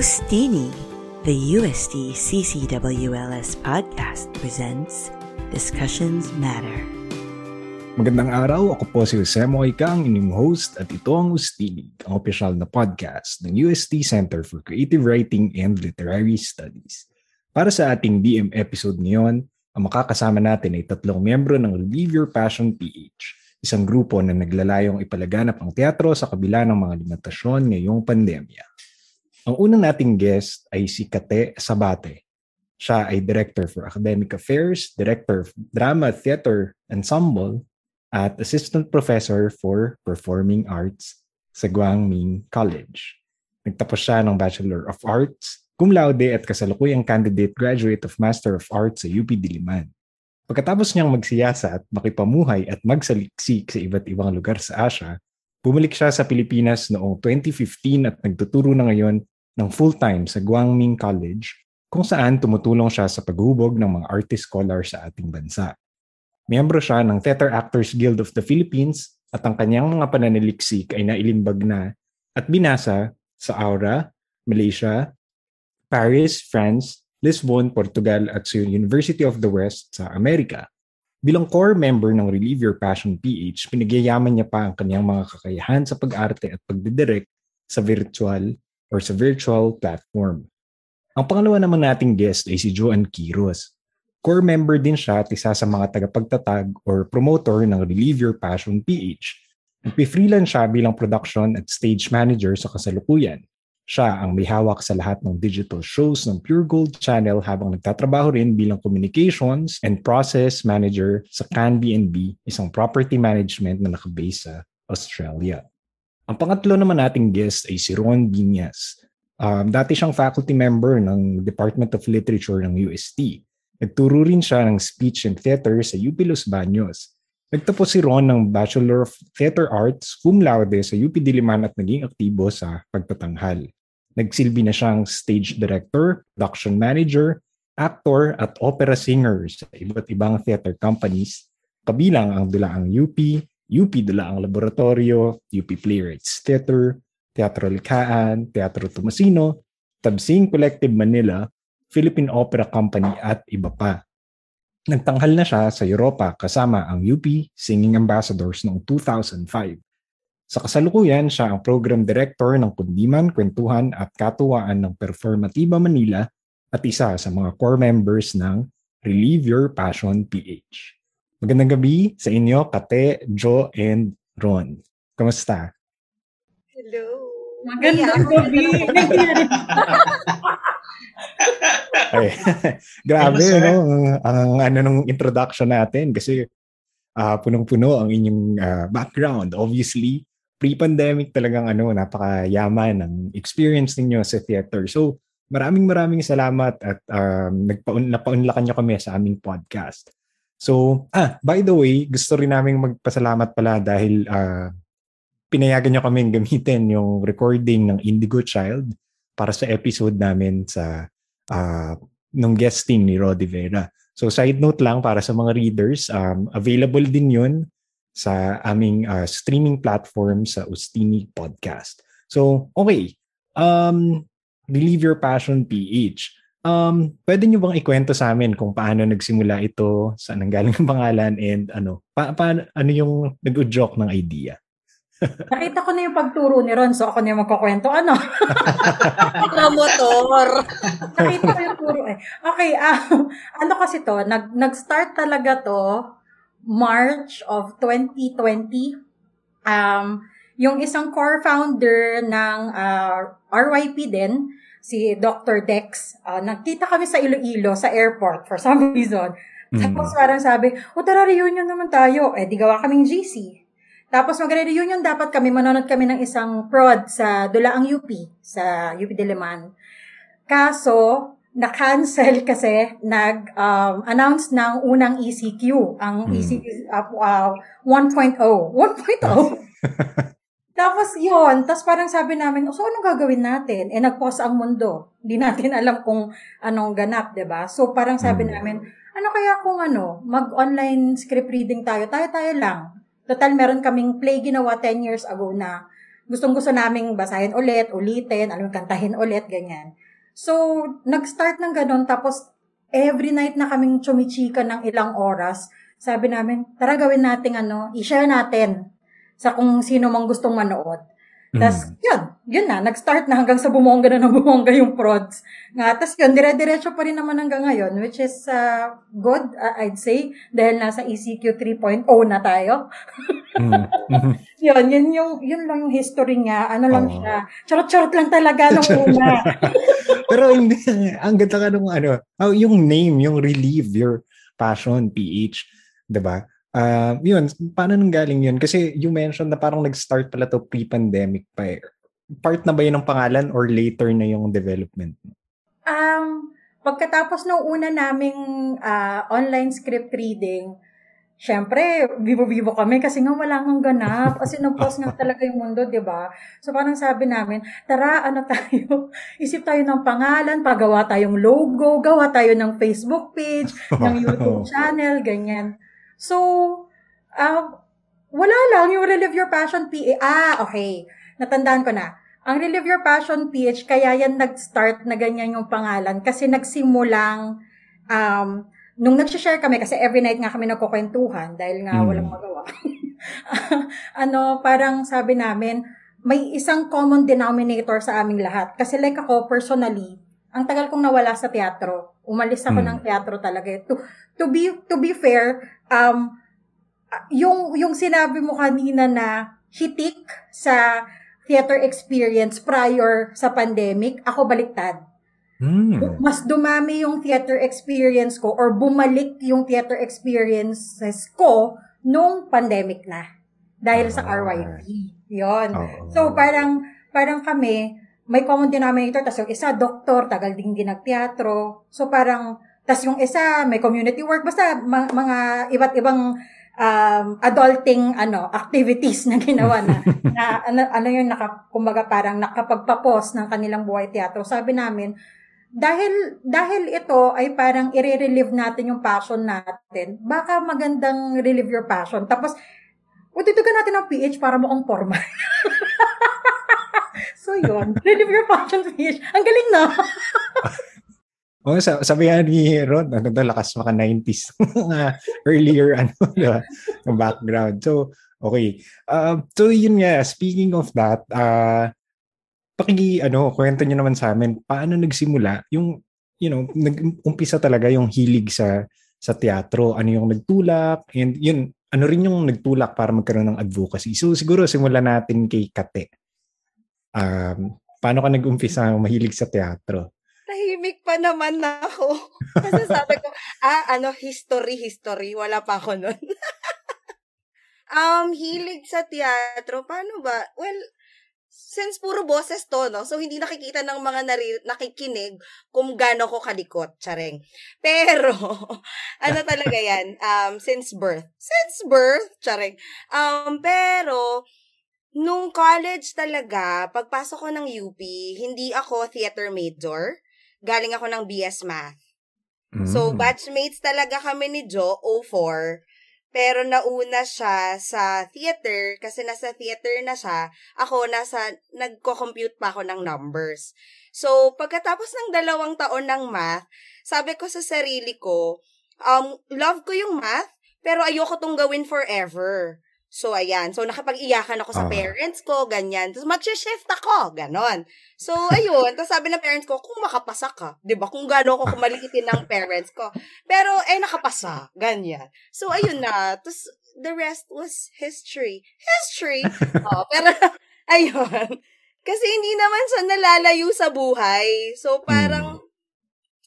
Ustini, the USD CCWLS podcast presents Discussions Matter. Magandang araw, ako po si Jose Moica, ang inyong host at ito ang Ustini, ang opisyal na podcast ng USD Center for Creative Writing and Literary Studies. Para sa ating DM episode ngayon, ang makakasama natin ay tatlong miyembro ng Relieve Your Passion PH, isang grupo na naglalayong ipalaganap ang teatro sa kabila ng mga limitasyon ngayong pandemya. Ang unang nating guest ay si Kate Sabate. Siya ay Director for Academic Affairs, Director of Drama Theater Ensemble, at Assistant Professor for Performing Arts sa Guangming College. Nagtapos siya ng Bachelor of Arts, cum laude at kasalukuyang candidate graduate of Master of Arts sa UP Diliman. Pagkatapos niyang magsiyasat, makipamuhay at magsaliksik sa iba't ibang lugar sa Asia, bumalik siya sa Pilipinas noong 2015 at nagtuturo na ngayon ng full-time sa Guangming College kung saan tumutulong siya sa paghubog ng mga artist scholars sa ating bansa. Miyembro siya ng Theater Actors Guild of the Philippines at ang kanyang mga pananaliksik ay nailimbag na at binasa sa Aura, Malaysia, Paris, France, Lisbon, Portugal at sa University of the West sa Amerika. Bilang core member ng Relieve Your Passion PH, pinagyayaman niya pa ang kanyang mga kakayahan sa pag-arte at pagdidirect sa virtual or sa virtual platform. Ang pangalawa naman nating guest ay si Joan Quiros. Core member din siya at isa sa mga tagapagtatag or promoter ng Relieve Your Passion PH. Nagpi-freelance siya bilang production at stage manager sa kasalukuyan. Siya ang may hawak sa lahat ng digital shows ng Pure Gold Channel habang nagtatrabaho rin bilang communications and process manager sa Can B&B, isang property management na nakabase sa Australia. Ang pangatlo naman nating guest ay si Ron Binyas. Um, dati siyang faculty member ng Department of Literature ng UST. Nagturo rin siya ng speech and theater sa UP Los Baños. Nagtapos si Ron ng Bachelor of Theater Arts cum laude sa UP Diliman at naging aktibo sa pagtatanghal. Nagsilbi na siyang stage director, production manager, actor at opera singer sa iba't ibang theater companies, kabilang ang Dulaang UP, UP Dulaang Laboratorio, UP Playwrights Theater, Teatro Likaan, Teatro Tomasino, Tabsing Collective Manila, Philippine Opera Company at iba pa. Nagtanghal na siya sa Europa kasama ang UP Singing Ambassadors noong 2005. Sa kasalukuyan, siya ang program director ng Kundiman, Kwentuhan at Katuwaan ng Performativa Manila at isa sa mga core members ng Relieve Your Passion PH. Magandang gabi sa inyo, Kate, Jo, and Ron. Kamusta? Hello. Magandang gabi. Ay, grabe, no? Ang, ang ano nung introduction natin kasi uh, punong-puno ang inyong uh, background. Obviously, pre-pandemic talagang ano, napakayaman ng experience ninyo sa theater. So, maraming maraming salamat at um, nagpaun napaunlakan niyo kami sa aming podcast. So, ah, by the way, gusto rin namin magpasalamat pala dahil uh, pinayagan niyo kami gamitin yung recording ng Indigo Child para sa episode namin sa uh, nung guesting ni Rodi Vera. So side note lang para sa mga readers, um, available din yun sa aming uh, streaming platform sa Ustini Podcast. So, okay. Um, Relieve Your Passion PH. Um, pwede nyo bang ikwento sa amin kung paano nagsimula ito, saan nanggaling ang pangalan, and ano, pa, pa, ano yung nag-joke ng idea? Nakita ko na yung pagturo ni Ron, so ako na yung magkukwento. Ano? motor. Nakita ko yung turo eh. Okay, um, ano kasi to, nag, nag-start talaga to March of 2020. Um, yung isang core founder ng uh, RYP din, si Dr. Dex, uh, nagkita kami sa Iloilo, sa airport, for some reason. Tapos mm. parang sabi, o tara, reunion naman tayo. Eh, di gawa kaming GC. Tapos magre-reunion dapat kami, manonood kami ng isang prod sa Dulaang UP, sa UP Diliman. Kaso, na-cancel kasi nag-announce um, ng unang ECQ, ang. ECQ uh, uh, 1.0. 1.0? Tapos yon tapos parang sabi namin, so anong gagawin natin? Eh nag-pause ang mundo. Hindi natin alam kung anong ganap, 'di ba? So parang sabi hmm. namin, ano kaya kung ano, mag-online script reading tayo, tayo-tayo lang. Total, meron kaming play ginawa 10 years ago na gustong gusto naming basahin ulit, ulitin, alam kantahin ulit, ganyan. So, nag-start ng ganun, tapos every night na kaming chumichika ng ilang oras, sabi namin, tara gawin natin ano, i-share natin sa kung sino mang gustong manood. Tapos, mm. yun, yun na, nag-start na hanggang sa bumongga na ng bumongga yung prods. Nga, tapos yun, dire-diretso pa rin naman hanggang ngayon, which is uh, good, uh, I'd say, dahil nasa ECQ 3.0 na tayo. mm. yun, yun, yung, yun lang yung history niya, ano lang oh. siya, charot-charot lang talaga nung una. Pero hindi, ang ganda ka nung ano, oh, yung name, yung relieve your passion, PH, 'di ba? Uh, yun, paano nang galing yun? Kasi you mentioned na parang nag-start pala to pre-pandemic pa eh. Part na ba yun ng pangalan or later na yung development? Um, pagkatapos ng una naming uh, online script reading, syempre, vivo-vivo kami kasi nga wala nang ganap. Kasi nag-pause nga talaga yung mundo, di ba? So parang sabi namin, tara, ano tayo, isip tayo ng pangalan, pagawa tayong logo, gawa tayo ng Facebook page, ng YouTube channel, ganyan. So, uh, wala lang yung Relive Your Passion PH. Ah, okay. Natandaan ko na. Ang Relive Your Passion PH, kaya yan nag-start na ganyan yung pangalan kasi nagsimulang, um, nung nag-share kami, kasi every night nga kami nagkukwentuhan dahil nga mm. walang magawa. ano, parang sabi namin, may isang common denominator sa aming lahat. Kasi like ako, personally, ang tagal kong nawala sa teatro. Umalis ako mm. ng teatro talaga. To, to be to be fair, um, yung, yung sinabi mo kanina na hitik sa theater experience prior sa pandemic, ako baliktad. Mm. Mas dumami yung theater experience ko or bumalik yung theater experiences ko nung pandemic na. Dahil sa. RYP. Yon. Oh. So parang parang kami may common denominator tas yung isa doktor, tagal din din nagteatro. So parang tas yung isa, may community work. Basta mga, mga iba't ibang um, adulting ano activities na ginawa na, na ano, ano yung naka, kumbaga parang nakapagpapos ng kanilang buhay teatro. Sabi namin, dahil dahil ito ay parang i-relieve natin yung passion natin, baka magandang relieve your passion. Tapos, utitugan natin ng PH para mukhang formal. so, yun. Relieve your passion, PH. Ang galing na. Oh, sabi nga ni Ron, ano daw, lakas maka 90s. earlier, ano, diba? yung background. So, okay. Uh, so, yun nga, speaking of that, uh, paki, ano, kwento nyo naman sa amin, paano nagsimula yung, you know, nag-umpisa talaga yung hilig sa sa teatro, ano yung nagtulak, and yun, ano rin yung nagtulak para magkaroon ng advocacy. So, siguro, simulan natin kay Kate. Um, paano ka nag-umpisa mahilig sa teatro? tahimik pa naman na ako. Kasi sabi ko, ah, ano, history, history. Wala pa ako nun. um, hilig sa teatro, paano ba? Well, since puro boses to, no? So, hindi nakikita ng mga nari- nakikinig kung gaano ko kalikot, tsareng. Pero, ano talaga yan? Um, since birth. Since birth, tsareng. Um, pero, nung college talaga, pagpasok ko ng UP, hindi ako theater major galing ako ng BS Math. Mm. So, batchmates talaga kami ni Joe, 04. Pero nauna siya sa theater, kasi nasa theater na siya, ako nasa, nagko-compute pa ako ng numbers. So, pagkatapos ng dalawang taon ng math, sabi ko sa sarili ko, um, love ko yung math, pero ayoko tong gawin forever. So, ayan. So, nakapag-iyakan ako sa uh. parents ko, ganyan. Tapos, mag-shift ako, ganon. So, ayun. Tapos, sabi ng parents ko, kung makapasa ka, di ba? Kung gano'n ako kumaliitin ng parents ko. Pero, eh, nakapasa. Ganyan. So, ayun na. Tapos, the rest was history. History! oh, pero, ayun. Kasi hindi naman siya nalalayo sa buhay. So, parang, hmm.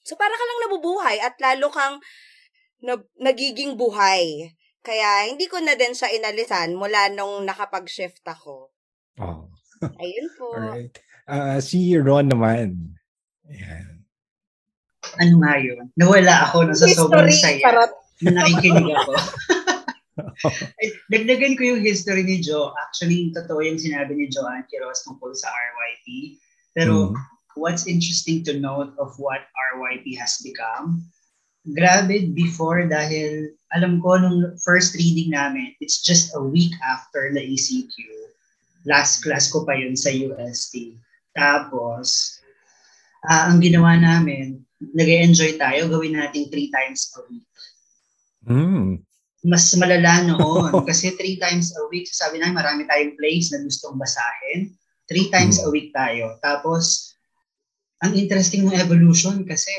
so, parang ka lang nabubuhay at lalo kang na, nagiging buhay. Kaya hindi ko na din siya inalisan mula nung nakapag-shift ako. Oh. Ayun po. Alright. Uh, si Ron naman. Ayan. Ano nga yun? Nawala ako no, sa sobrang saya. Parot. Na nakikinig ako. Dagdagan ko yung history ni Joe. Actually, totoo yung sinabi ni Joanne Quiroz tungkol sa RYP. Pero mm-hmm. what's interesting to note of what RYP has become grabe before dahil alam ko nung first reading namin, it's just a week after the ECQ. last class ko pa yun sa UST. Tapos, uh, ang ginawa namin, nag enjoy tayo, gawin natin three times a week. Mm. Mas malala noon kasi three times a week, sabi namin marami tayong plays na gustong basahin. Three times mm. a week tayo. Tapos, ang interesting ng evolution kasi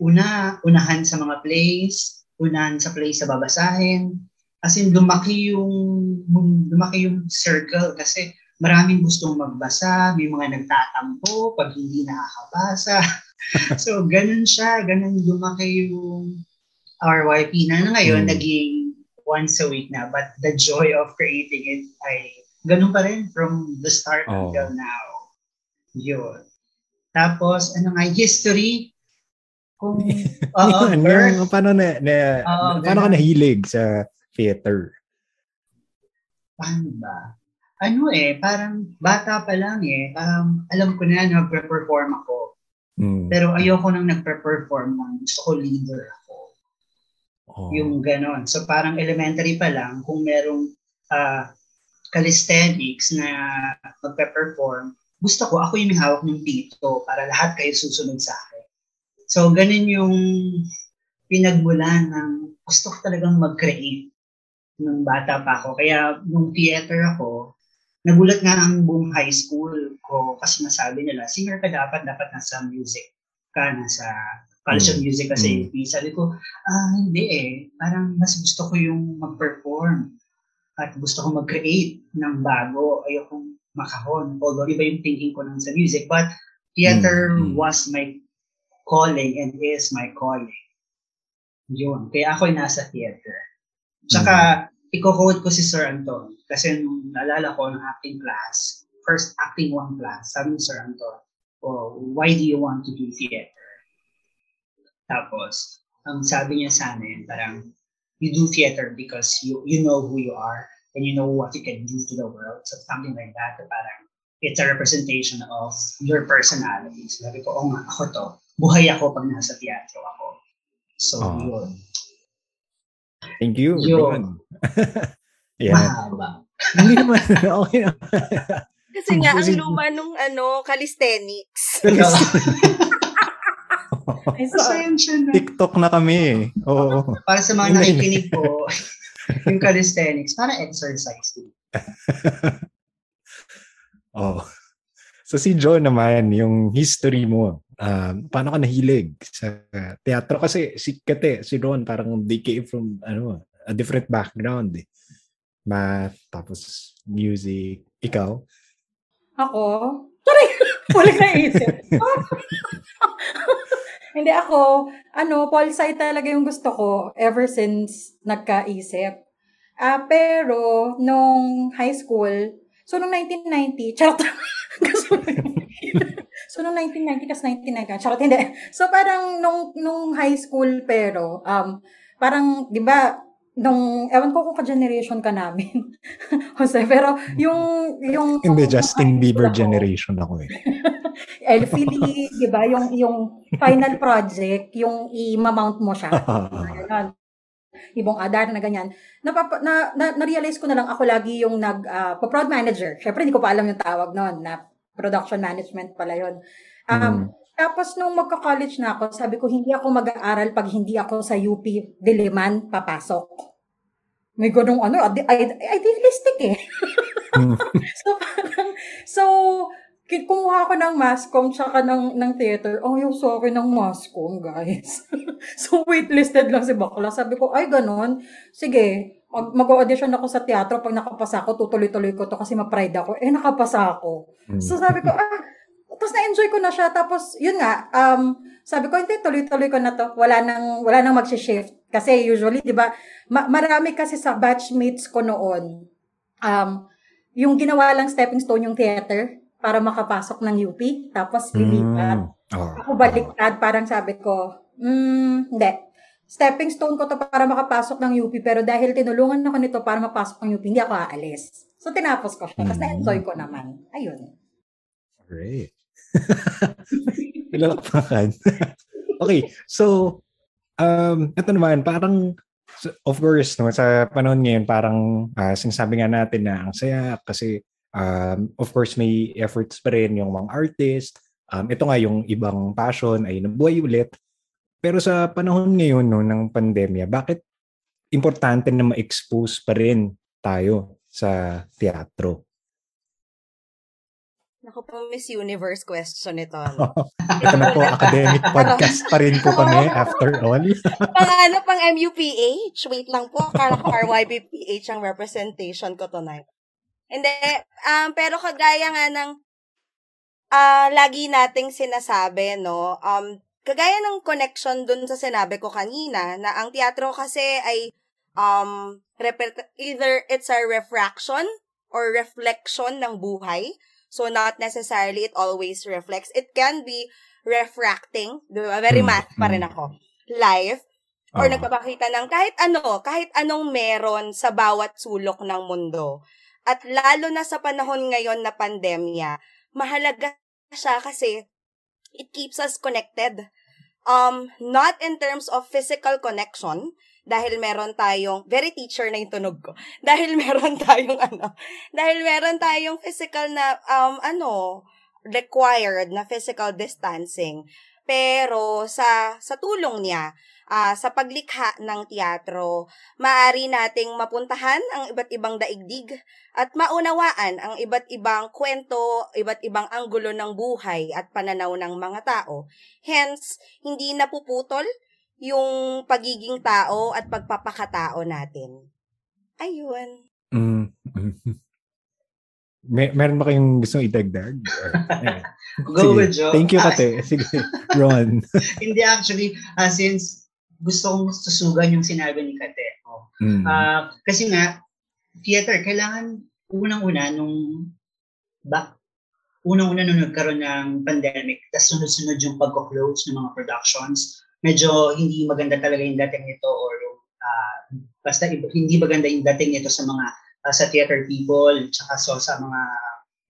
una, unahan sa mga plays, unahan sa plays sa babasahin. As in, lumaki yung, lumaki yung circle kasi maraming gustong magbasa, may mga nagtatampo pag hindi nakakabasa. so, ganun siya, ganun lumaki yung RYP na, na ngayon mm. naging once a week na. But the joy of creating it ay ganun pa rin from the start oh. until now. Yun. Tapos, ano nga, history, kung, uh, ano, birth, paano na, na uh, paano ka nahilig sa theater? Paano ba? ano eh, parang bata pa lang eh, um, alam ko na nagpe-perform ako. Mm. Pero ayoko nang nagpe-perform lang. Gusto ko leader ako. Oh. Yung ganon. So parang elementary pa lang, kung merong uh, calisthenics na magpe-perform, gusto ko ako yung hawak ng pito para lahat kayo susunod sa akin. So ganun yung pinagmulan ng gusto ko talagang mag-create nung bata pa ako. Kaya nung theater ako, nagulat nga ang buong high school ko kasi nasabi nila, singer ka dapat, dapat nasa music ka, nasa college mm. of music kasi mm. Sabi ko, ah, hindi eh. Parang mas gusto ko yung mag-perform at gusto ko mag-create ng bago. Ayokong makahon. Although iba yung thinking ko nang sa music. But theater mm. was my calling and is my calling. Yun. Kaya ako ay nasa theater. Tsaka, mm i-quote ko si Sir Anton. Kasi nung naalala ko ng acting class, first acting one class, sabi ni Sir Anton, oh, why do you want to do theater? Tapos, ang sabi niya sa amin, parang, you do theater because you you know who you are and you know what you can do to the world. So something like that, parang, it's a representation of your personality. So sabi ko, oh nga, ako to. Buhay ako pag nasa teatro ako. So, oh. yun. Thank you. Yun. yeah. Mahaba. Hindi naman. Okay na. Kasi nga, ang luma nung ano, calisthenics. TikTok na kami eh. Oo. Para sa mga nakikinig po, yung calisthenics, para exercise din. oh. So si John naman, yung history mo, uh, paano ka nahilig sa teatro? Kasi si Kate, si Ron, parang they came from ano, a different background eh. Math, tapos music. Ikaw? Ako? Sorry! Wala na isip. Hindi ako, ano, pol sci talaga yung gusto ko ever since nagkaisip. Uh, pero, nung high school, so nung 1990, charot, so nung 1990 kasi 1990, charot, hindi. So parang nung, nung high school pero, um, parang, di ba, nung, ewan ko kung ka-generation ka namin, Jose, pero yung, yung... Hindi, Justin Bieber ako, generation ako eh. Lee, di ba, yung, yung final project, yung i-mount mo siya. Ayun. Ibong adar na ganyan. Napapa, na, na, na-realize ko na lang ako lagi yung nag, uh, prod manager. Syempre, hindi ko pa alam yung tawag noon na production management pala yon. Um, mm. Tapos nung magka-college na ako, sabi ko hindi ako mag-aaral pag hindi ako sa UP Diliman papasok may ganong ano, idealistic eh. Hmm. so parang, so, kumuha ko ng mascom tsaka ng, ng theater. Oh, yung akin ng mascom, guys. so, waitlisted lang si Bakla. Sabi ko, ay, ganon. Sige, mag- mag-audition ako sa teatro. Pag nakapasa ako, tutuloy-tuloy ko to kasi ma-pride ako. Eh, nakapasa ako. Mm. So, sabi ko, ah, tapos na-enjoy ko na siya. Tapos, yun nga, um, sabi ko, hindi, tuloy-tuloy ko na to. Wala nang, wala nang mag-shift. Kasi usually, di ba, ma- marami kasi sa batchmates ko noon, um, yung ginawa lang stepping stone yung theater para makapasok ng UP. Tapos, lilipat. Mm. Oh. Ako baliktad, parang sabi ko, mm, hindi. Stepping stone ko to para makapasok ng UP, pero dahil tinulungan ako nito para mapasok ng UP, hindi ako aalis. So, tinapos ko siya. Tapos, mm. na-enjoy ko naman. Ayun. Great. Ilalakpakan. okay, so, um, ito naman, parang, of course, no, sa panahon ngayon, parang uh, sinasabi nga natin na ang saya kasi Um, of course, may efforts pa rin yung mga artist. Um, ito nga yung ibang passion ay nabuhay ulit. Pero sa panahon ngayon no, ng pandemya, bakit importante na ma-expose pa rin tayo sa teatro? Naku po, Miss Universe question ito. No? ito na po, academic podcast pa rin po kami after all. pang ano, pang MUPH? Wait lang po, kala ko RYBPH ang representation ko tonight. Hindi, um, pero kagaya nga ng uh, lagi nating sinasabi, no, um, kagaya ng connection dun sa sinabi ko kanina, na ang teatro kasi ay um, rep- either it's a refraction or reflection ng buhay. So, not necessarily it always reflects. It can be refracting. Very mm, math pa rin mm. ako. Life. Or uh-huh. nagpapakita ng kahit ano, kahit anong meron sa bawat sulok ng mundo. At lalo na sa panahon ngayon na pandemya, mahalaga siya kasi it keeps us connected. Um, not in terms of physical connection, dahil meron tayong, very teacher na yung tunog ko, dahil meron tayong ano, dahil meron tayong physical na, um, ano, required na physical distancing. Pero sa sa tulong niya, uh, sa paglikha ng teatro, maaari nating mapuntahan ang iba't ibang daigdig at maunawaan ang iba't ibang kwento, iba't ibang anggulo ng buhay at pananaw ng mga tao. Hence, hindi napuputol yung pagiging tao at pagpapakatao natin. Ayun. Mm. May, meron ba kayong gusto idagdag? Go Sige. with Joe. Thank you, Kate. Sige, Ron. Hindi actually, uh, since gusto kong susugan yung sinabi ni Kate. Oh. Mm. Uh, kasi nga, theater, kailangan unang-una nung ba, unang-una nung nagkaroon ng pandemic, tapos sunod-sunod yung pagko-close ng mga productions, medyo hindi maganda talaga yung dating nito or uh, basta hindi maganda yung dating nito sa mga, uh, sa theater people, tsaka so, sa mga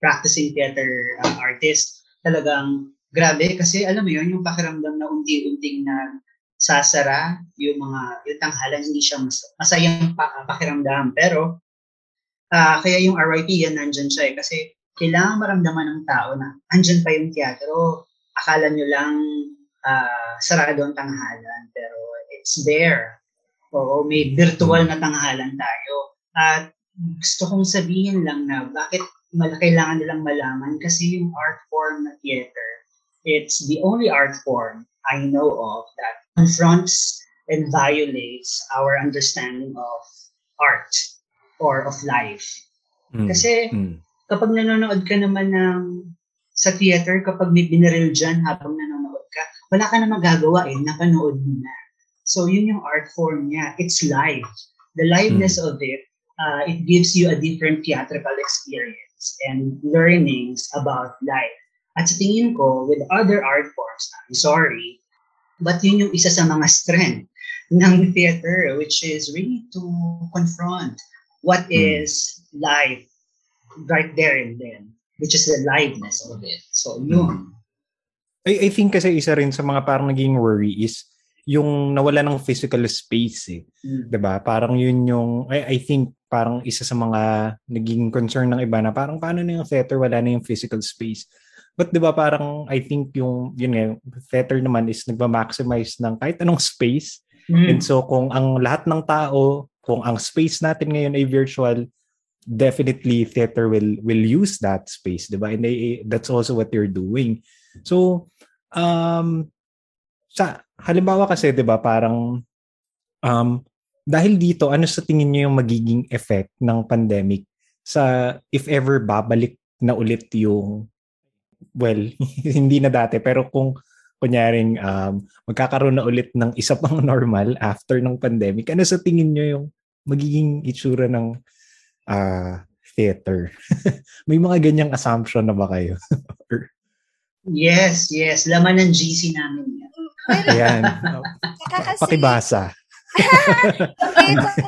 practicing theater uh, artists. Talagang grabe. Kasi alam mo yun, yung pakiramdam na unti-unting na sasara yung mga yung tanghalan hindi siya mas, masayang pa, pakiramdam. Pero uh, kaya yung RYP yan nandyan siya eh, kasi kailangan maramdaman ng tao na andyan pa yung teatro. Akala nyo lang uh, sarado ang tanghalan pero it's there. Oo may virtual na tanghalan tayo. At gusto kong sabihin lang na bakit kailangan nilang malaman kasi yung art form na theater it's the only art form I know of that confronts and violates our understanding of art or of life. Mm. Kasi mm. kapag nanonood ka naman ng sa theater, kapag may binaril dyan habang nanonood ka, wala ka na magagawa eh, napanood mo na. So yun yung art form niya. It's live. The liveness mm. of it, uh, it gives you a different theatrical experience and learnings about life. At sa tingin ko, with other art forms, I'm sorry, But yun yung isa sa mga strength ng theater, which is really to confront what hmm. is life right there and then, which is the liveness of it. So, yun. I, I think kasi isa rin sa mga parang naging worry is yung nawala ng physical space eh. Mm. 'Di ba? Parang yun yung I, I think parang isa sa mga naging concern ng iba na parang paano na yung theater wala na yung physical space. But 'di ba parang I think yung yun nga theater naman is nagma-maximize ng kahit anong space. Mm. And so kung ang lahat ng tao, kung ang space natin ngayon ay virtual, definitely theater will will use that space, 'di ba? And they, that's also what you're doing. So um sa halimbawa kasi 'di ba parang um dahil dito ano sa tingin niyo yung magiging effect ng pandemic sa if ever babalik na ulit yung well, hindi na dati, pero kung kunyaring um, magkakaroon na ulit ng isa pang normal after ng pandemic, ano sa tingin nyo yung magiging itsura ng uh, theater? May mga ganyang assumption na ba kayo? yes, yes. Laman ng GC namin yan. Ayan. Pakibasa. Okay, kasi,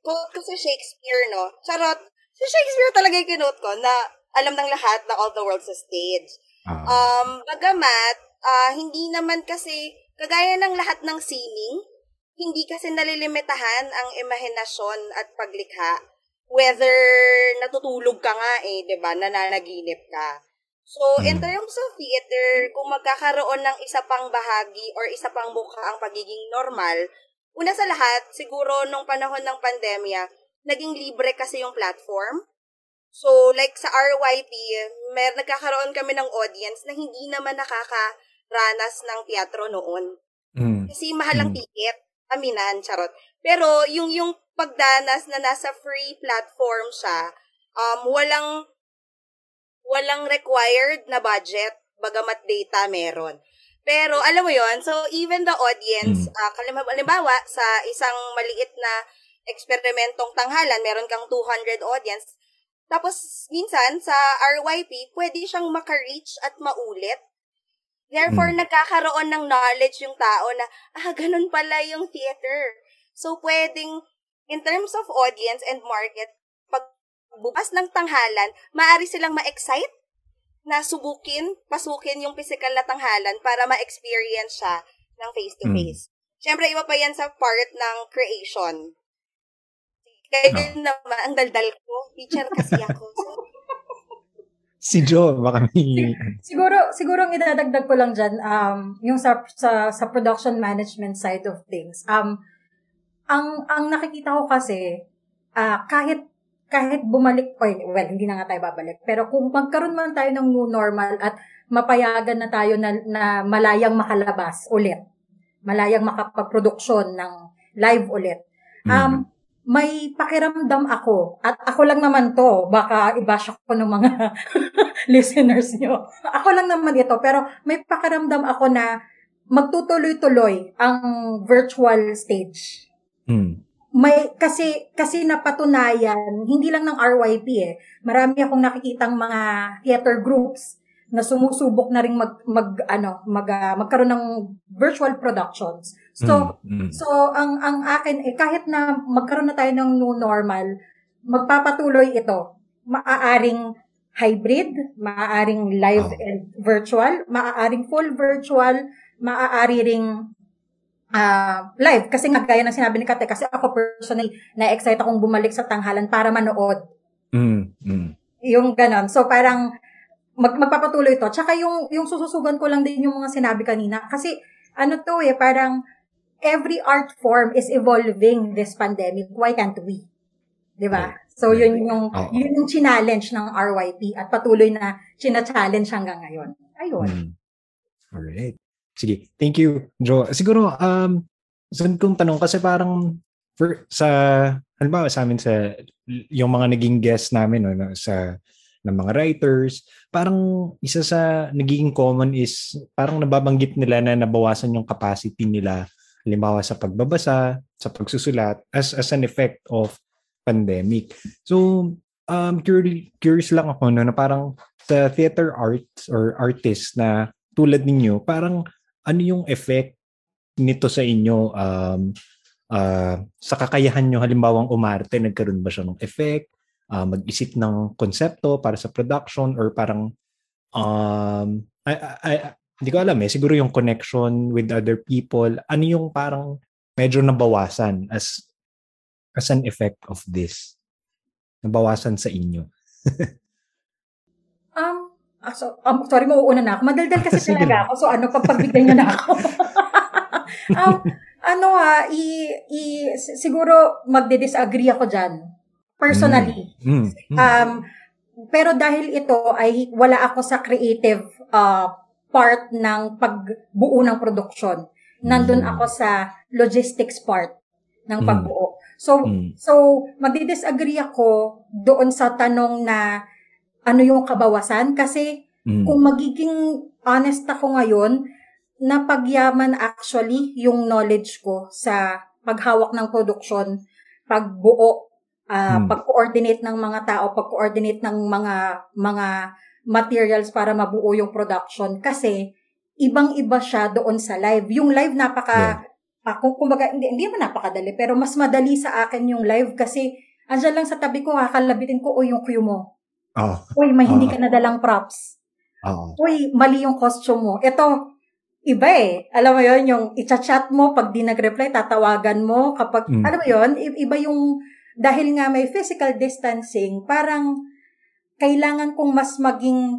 quote ko si Shakespeare, no? Charot. Si Shakespeare talaga yung kinote ko na alam ng lahat na all the world's a stage. Uh-huh. Um, bagamat, uh, hindi naman kasi, kagaya ng lahat ng sining, hindi kasi nalilimitahan ang imahinasyon at paglikha. whether natutulog ka nga eh, 'di ba? Nananaginip ka. So, in Mm. terms of theater, kung magkakaroon ng isa pang bahagi or isa pang mukha ang pagiging normal, una sa lahat, siguro nung panahon ng pandemya, naging libre kasi yung platform. So, like sa RYP, mer nagkakaroon kami ng audience na hindi naman nakakaranas ng teatro noon. Mm. Kasi mahal ang Mm. ticket. Aminan, charot. Pero yung yung pagdanas na nasa free platform siya, um, walang walang required na budget, bagamat data meron. Pero alam mo yon so even the audience, Mm. uh, halimbawa sa isang maliit na eksperimentong tanghalan, meron kang 200 audience, tapos minsan sa RYP, pwede siyang maka-reach at maulit. Therefore, Mm. nagkakaroon ng knowledge yung tao na, ah, ganun pala yung theater. So, pwedeng, in terms of audience and market, bukas ng tanghalan, maaari silang ma-excite na subukin, pasukin yung physical na tanghalan para ma-experience siya ng face-to-face. Siyempre, iba pa yan sa part ng creation. Kaya din naman, ang daldal ko. Teacher kasi ako. So, Si Joe, baka may... Siguro, siguro ang idadagdag ko lang dyan, um, yung sa, sa, sa production management side of things. Um, ang, ang nakikita ko kasi, ah kahit, kahit bumalik, well, hindi na nga tayo babalik, pero kung magkaroon man tayo ng new normal at mapayagan na tayo na, na malayang makalabas ulit, malayang makapagproduksyon ng live ulit, Mm. um, may pakiramdam ako, at ako lang naman to, baka i-bash ako ng mga listeners nyo. Ako lang naman ito, pero may pakiramdam ako na magtutuloy-tuloy ang virtual stage. Mm. May kasi kasi napatunayan hindi lang ng RYP eh. Marami akong nakikitang mga theater groups na sumusubok na ring mag, mag ano mag ah, magkaroon ng virtual productions. So Mm. Mm. So, ang ang akin, eh, kahit na magkaroon na tayo ng new normal, magpapatuloy ito. Maaaring hybrid, maaaring live Oh. and virtual, maaaring full virtual, maaari ring ah, live. Kasi nga, gaya ng sinabi ni Kate, kasi ako personally, na-excite akong bumalik sa tanghalan para manood. Mm. Mm. Yung ganon. So, parang, mag, magpapatuloy to. Tsaka yung, yung sususugan ko lang din yung mga sinabi kanina. Kasi, ano to eh, parang, every art form is evolving this pandemic. Why can't we? Di ba? So, yun yung, Oo. yun yung challenge ng RYP at patuloy na china-challenge hanggang ngayon. Ayun. Mm. Alright. Sige. Thank you, Joe. Siguro, um, saan kong tanong, kasi parang for, sa, halimbawa sa amin sa, yung mga naging guest namin, no, sa, ng mga writers, parang isa sa naging common is, parang nababanggit nila na nabawasan yung capacity nila, halimbawa sa pagbabasa, sa pagsusulat, as, as an effect of pandemic. So, um, curious, curious lang ako, no, na parang sa theater arts or artists na tulad ninyo, parang ano yung effect nito sa inyo um, ah, sa kakayahan nyo halimbawang umarte, nagkaroon ba siya ng effect, ah, mag-isip ng konsepto para sa production or parang um, I, I, I- hindi ko alam eh, siguro yung connection with other people, ano yung parang medyo nabawasan as as an effect of this? Nabawasan sa inyo. Ah, so, um, sorry, mauuna na ako. Madaldal kasi Sige talaga ako. So, ano, pagpagbigyan niyo na ako. um, ano ha, i, i, si- siguro magde-disagree ako dyan. Personally. Mm, mm, Um, pero dahil ito ay wala ako sa creative uh, part ng pagbuo ng production. Nandun Mm. ako sa logistics part ng Mm. pagbuo. So, mm, So, magdi-disagree ako doon sa tanong na ano yung kabawasan kasi mm, kung magiging honest ako ngayon, napagyaman actually yung knowledge ko sa paghawak ng production, pagbuo, ah, Hmm. pag-coordinate ng mga tao, pag-coordinate ng mga mga materials para mabuo yung production kasi ibang-iba siya doon sa live. Yung live napaka Ah, kung kumbaga, hindi, hindi naman napakadali, pero mas madali sa akin yung live kasi andyan lang sa tabi ko, kakalabitin ko, o yung cue mo. Oh, Uy, may hindi Ah. ka nadalang props. oh. Uy, mali yung costume mo. Ito, iba eh. Alam mo yon yung i-chat mo, pag di nag-reply, tatawagan mo. Kapag, Mm. alam mo yon iba yung, dahil nga may physical distancing, parang kailangan kong mas maging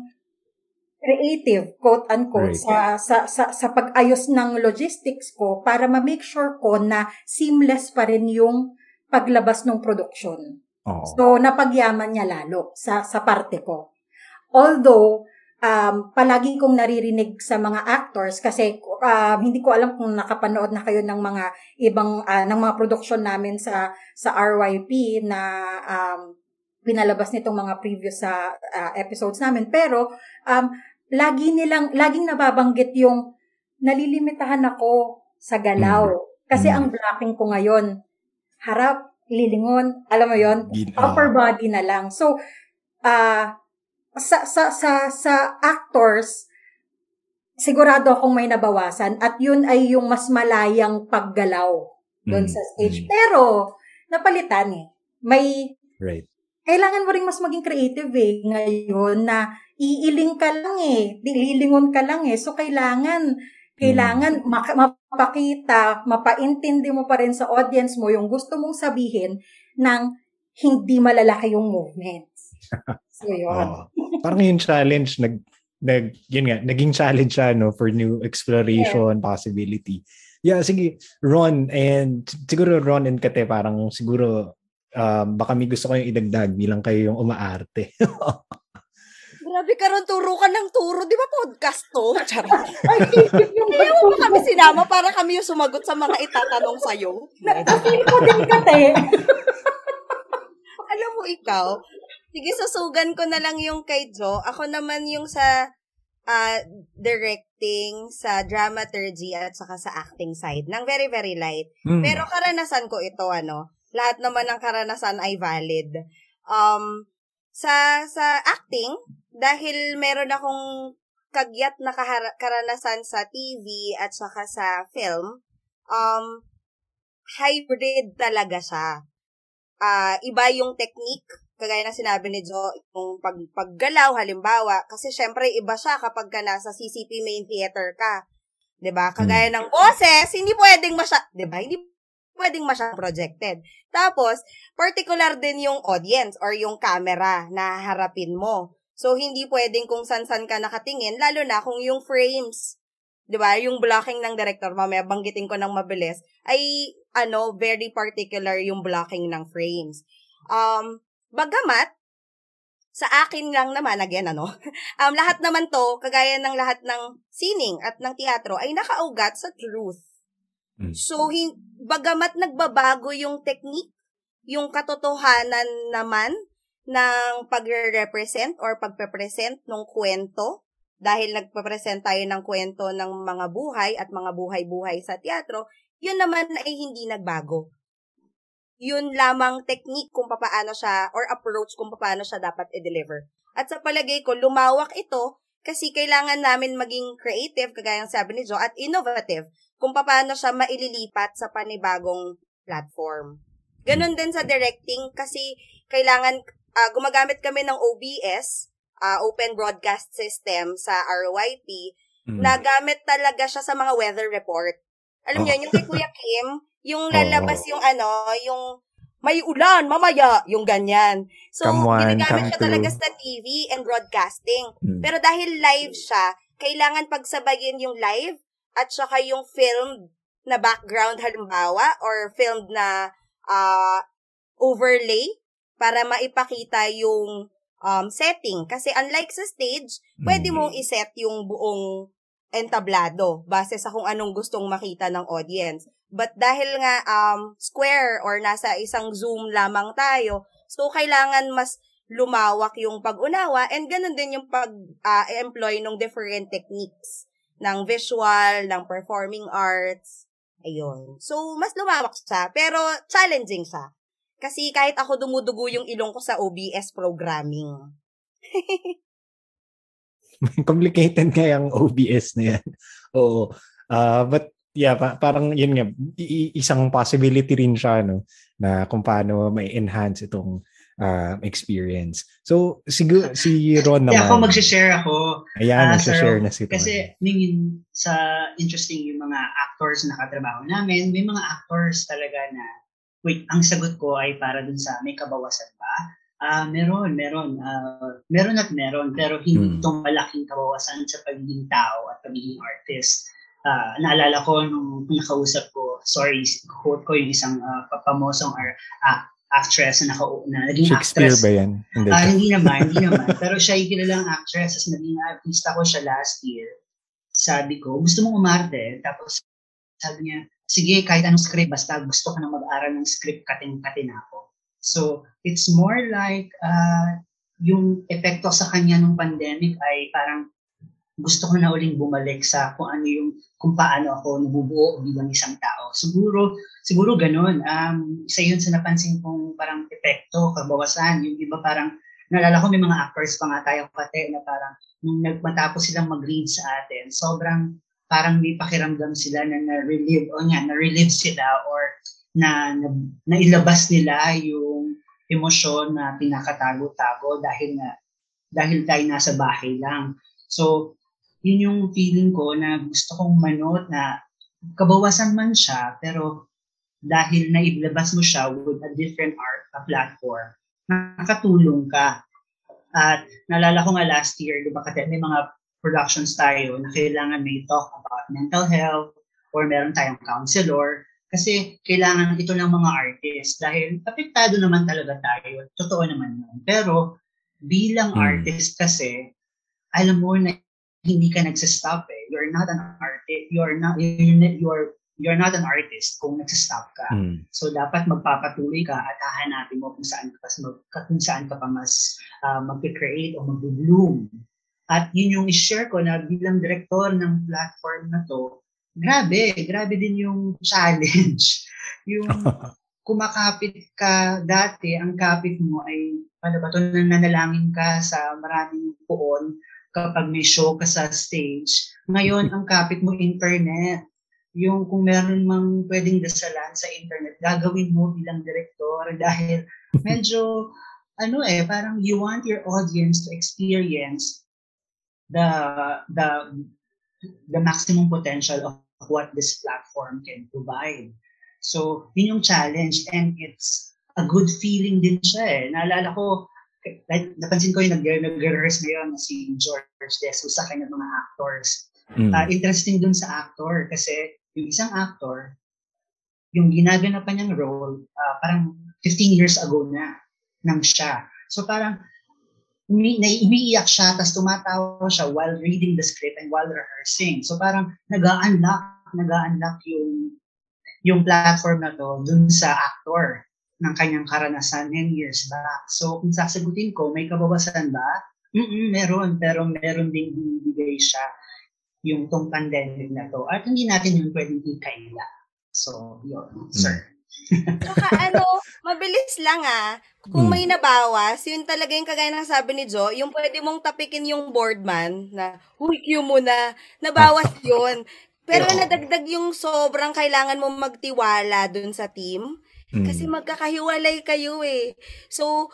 creative, quote unquote, right. sa, sa, sa, sa pag-ayos ng logistics ko para ma-make sure ko na seamless pa rin yung paglabas ng production. Oh. So, napagyaman niya lalo sa, sa parte ko. Although, um, palagi kong naririnig sa mga actors kasi uh, hindi ko alam kung nakapanood na kayo ng mga ibang uh, ng mga production namin sa sa RYP na um, pinalabas nitong mga previous sa uh, episodes namin pero um, lagi nilang, laging nababanggit yung nalilimitahan ako sa galaw. Mm. Kasi mm. ang blocking ko ngayon, harap, lilingon, alam mo yon upper body na lang. So, uh, sa, sa, sa, sa actors, sigurado akong may nabawasan at yun ay yung mas malayang paggalaw doon mm. sa stage. Mm. Pero, napalitan eh. May, right. kailangan mo rin mas maging creative eh ngayon na iiling ka lang eh, dililingon ka lang eh. So, kailangan, kailangan hmm. mapakita, mapaintindi mo pa rin sa audience mo yung gusto mong sabihin ng hindi malalaki yung movements. So, yun. oh, parang yung challenge, nag, nag, yun nga, naging challenge siya, no, for new exploration, yeah. possibility. Yeah, sige, Ron, and siguro Ron and Kate, parang siguro, um, baka may gusto ko yung idagdag bilang kayo yung umaarte. Grabe ka ron, turo ka ng turo. Di ba podcast to? Charot. Ay, yung mo kami sinama para kami yung sumagot sa mga itatanong sa'yo. Napil ko din ka, te. Alam mo, ikaw, sige, susugan ko na lang yung kay Jo. Ako naman yung sa uh, directing, sa dramaturgy, at saka sa acting side. Nang very, very light. Mm. Pero karanasan ko ito, ano, lahat naman ng karanasan ay valid. Um, sa sa acting, dahil meron akong kagyat na kahara- karanasan sa TV at saka sa film, um, hybrid talaga siya. Uh, iba yung technique, kagaya na sinabi ni Jo, yung pag, paggalaw, halimbawa, kasi syempre iba siya kapag ka nasa CCP main theater ka. 'di ba? Kagaya hmm. ng boses, hindi pwedeng masya, 'di ba? Hindi pwedeng masyadong projected. Tapos, particular din yung audience or yung camera na harapin mo. So, hindi pwedeng kung san-san ka nakatingin, lalo na kung yung frames, di ba, yung blocking ng director, mamaya banggitin ko ng mabilis, ay, ano, very particular yung blocking ng frames. Um, bagamat, sa akin lang naman, again, ano, um, lahat naman to, kagaya ng lahat ng sining at ng teatro, ay nakaugat sa truth. Mm. So, hin- bagamat nagbabago yung technique, yung katotohanan naman ng pagre-represent or pagpe-present ng kwento dahil nagpe-present tayo ng kwento ng mga buhay at mga buhay-buhay sa teatro, yun naman ay hindi nagbago. Yun lamang technique kung paano siya or approach kung paano siya dapat i-deliver. At sa palagay ko, lumawak ito kasi kailangan namin maging creative, kagaya ng sabi ni Joe, at innovative kung paano siya maililipat sa panibagong platform. Ganon din sa directing kasi kailangan uh, gumagamit kami ng OBS, uh, ah, Open Broadcast System sa RYP, mm. na gamit talaga siya sa mga weather report. Alam oh. niyo, yung kay Kuya Kim, yung lalabas oh. yung ano, yung may ulan, mamaya, yung ganyan. So, one, ginagamit siya talaga sa TV and broadcasting. Mm. Pero dahil live siya, kailangan pagsabayin yung live at saka yung filmed na background halimbawa or filmed na uh, overlay para maipakita yung um, setting. Kasi unlike sa stage, mm. pwede mong iset yung buong entablado base sa kung anong gustong makita ng audience. But dahil nga um, square or nasa isang Zoom lamang tayo, so kailangan mas lumawak yung pag-unawa and ganun din yung pag-employ uh, ng different techniques ng visual, ng performing arts. Ayun. So, mas lumawak siya, pero challenging siya. Kasi kahit ako dumudugo yung ilong ko sa OBS programming. Complicated nga yung OBS na yan. Oo. Uh, but yeah, pa- parang yun nga, i- isang possibility rin siya, no? Na kung paano may enhance itong uh, experience. So, siguro, si Ron naman. Yeah, ako mag-share ako. Ayan, uh, mag-share na si Ron. Kasi, ningin sa interesting yung mga actors na katrabaho namin, may mga actors talaga na wait, ang sagot ko ay para dun sa may kabawasan ba? Ah, uh, meron, meron. Uh, meron at meron, pero hindi hmm. itong malaking kabawasan sa pagiging tao at pagiging artist. Uh, naalala ko nung nakausap ko, sorry, quote ko yung isang uh, pamosong or uh, actress na, naka, na naging Shakespeare actress. ba yan? Hindi, uh, hindi naman, hindi naman. Pero siya yung kilalang actress. Tapos naging artista ko siya last year. Sabi ko, gusto mong umarte? Tapos sabi niya, sige, kahit anong script, basta gusto ko na mag-aral ng script, kating-katin ako. So, it's more like uh, yung epekto sa kanya nung pandemic ay parang gusto ko na uling bumalik sa kung ano yung kung paano ako nabubuo bilang isang tao. Siguro siguro ganoon. Um isa 'yun sa napansin kong parang epekto, kabawasan. Yung iba parang naalala ko may mga actors pa nga tayo pati na parang nung nagmatapos silang mag-read sa atin, sobrang parang may pakiramdam sila na na-relieve o nga, na-relieve sila or na, na nailabas nila yung emosyon na pinakatago-tago dahil na dahil tayo nasa bahay lang. So, yun yung feeling ko na gusto kong manot na kabawasan man siya, pero dahil nailabas mo siya with a different art a platform, nakatulong ka. At nalala ko nga last year, di ba, may mga productions tayo na kailangan may talk about mental health or meron tayong counselor kasi kailangan ito ng mga artist dahil apektado naman talaga tayo. Totoo naman yun. Pero bilang hmm. artist kasi, alam mo na hindi ka nagsistop eh. You're not an artist. You're not, you're, you're, you're not an artist kung nagsistop ka. Hmm. So dapat magpapatuloy ka at hahanapin mo kung saan ka, mag, kung saan ka pa mas uh, mag-create o mag-bloom. At yun yung i-share ko na bilang director ng platform na to, grabe, grabe din yung challenge. yung kumakapit ka dati, ang kapit mo ay, ano ba to, nananalangin ka sa maraming puon kapag may show ka sa stage. Ngayon, ang kapit mo internet. Yung kung meron mang pwedeng dasalan sa internet, gagawin mo bilang director dahil medyo, ano eh, parang you want your audience to experience the the the maximum potential of what this platform can provide. So, yun yung challenge and it's a good feeling din siya eh. Naalala ko, like, napansin ko yung nag-rehearse ngayon si George Jesus sa kanyang mga actors. Mm. Uh, interesting dun sa actor kasi yung isang actor, yung ginaganapan niyang role, uh, parang 15 years ago na nang siya. So parang umi, umiiyak siya, tapos tumatawa siya while reading the script and while rehearsing. So parang nag-unlock, nag-unlock yung yung platform na to dun sa actor ng kanyang karanasan 10 years back. So kung sasagutin ko, may kabawasan ba? Mm meron, pero meron ding binibigay siya yung tong pandemic na to. At hindi natin yung pwedeng ikaila. So, yun, sir. Saka ano, mabilis lang ah. Kung may hmm. nabawas, yun talaga yung kagaya ng sabi ni Jo, yung pwede mong tapikin yung boardman na, huy, cue mo na, nabawas yun. Pero nadagdag yung sobrang kailangan mo magtiwala dun sa team. Kasi hmm. magkakahiwalay kayo eh. So,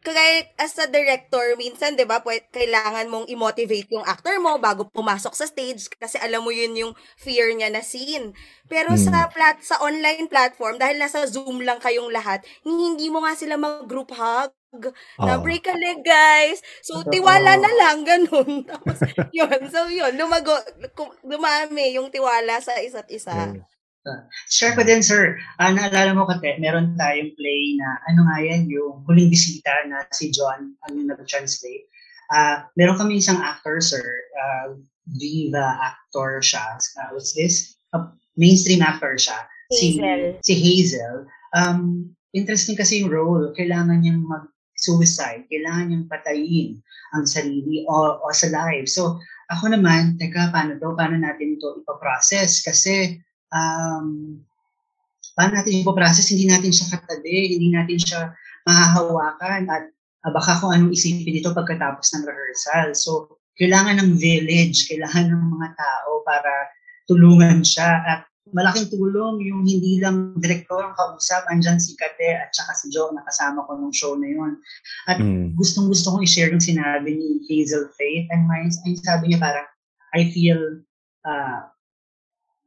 kagaya as a director, minsan, di ba, kailangan mong i-motivate yung actor mo bago pumasok sa stage kasi alam mo yun yung fear niya na scene. Pero hmm. sa plat sa online platform, dahil nasa Zoom lang kayong lahat, hindi mo nga sila mag-group hug. Oh. Na break a leg, guys. So, tiwala na lang, ganun. Tapos, yun. So, yun. Lumago, dumami yung tiwala sa isa't isa. Yeah. Uh, share ko din, sir. Uh, naalala mo, Kate, meron tayong play na, ano nga yan, yung huling bisita na si John, ang yung nag-translate. Uh, meron kami isang actor, sir. Uh, diva actor siya. Uh, what's this? Uh, mainstream actor siya. Hazel. Si, si Hazel. Um, interesting kasi yung role. Kailangan niyang mag-suicide. Kailangan niyang patayin ang sarili o, o sa live. So, ako naman, teka, paano to? Paano natin ito ipaprocess? Kasi, um, paano natin yung process, hindi natin siya katabi, hindi natin siya mahahawakan at uh, baka kung anong isipin dito pagkatapos ng rehearsal. So, kailangan ng village, kailangan ng mga tao para tulungan siya at malaking tulong yung hindi lang direktor ang kausap, andyan si Kate at saka si Joe na kasama ko nung show na yun. At mm. gustong gusto kong i-share yung sinabi ni Hazel Faith and my, ay sabi niya parang, I feel uh,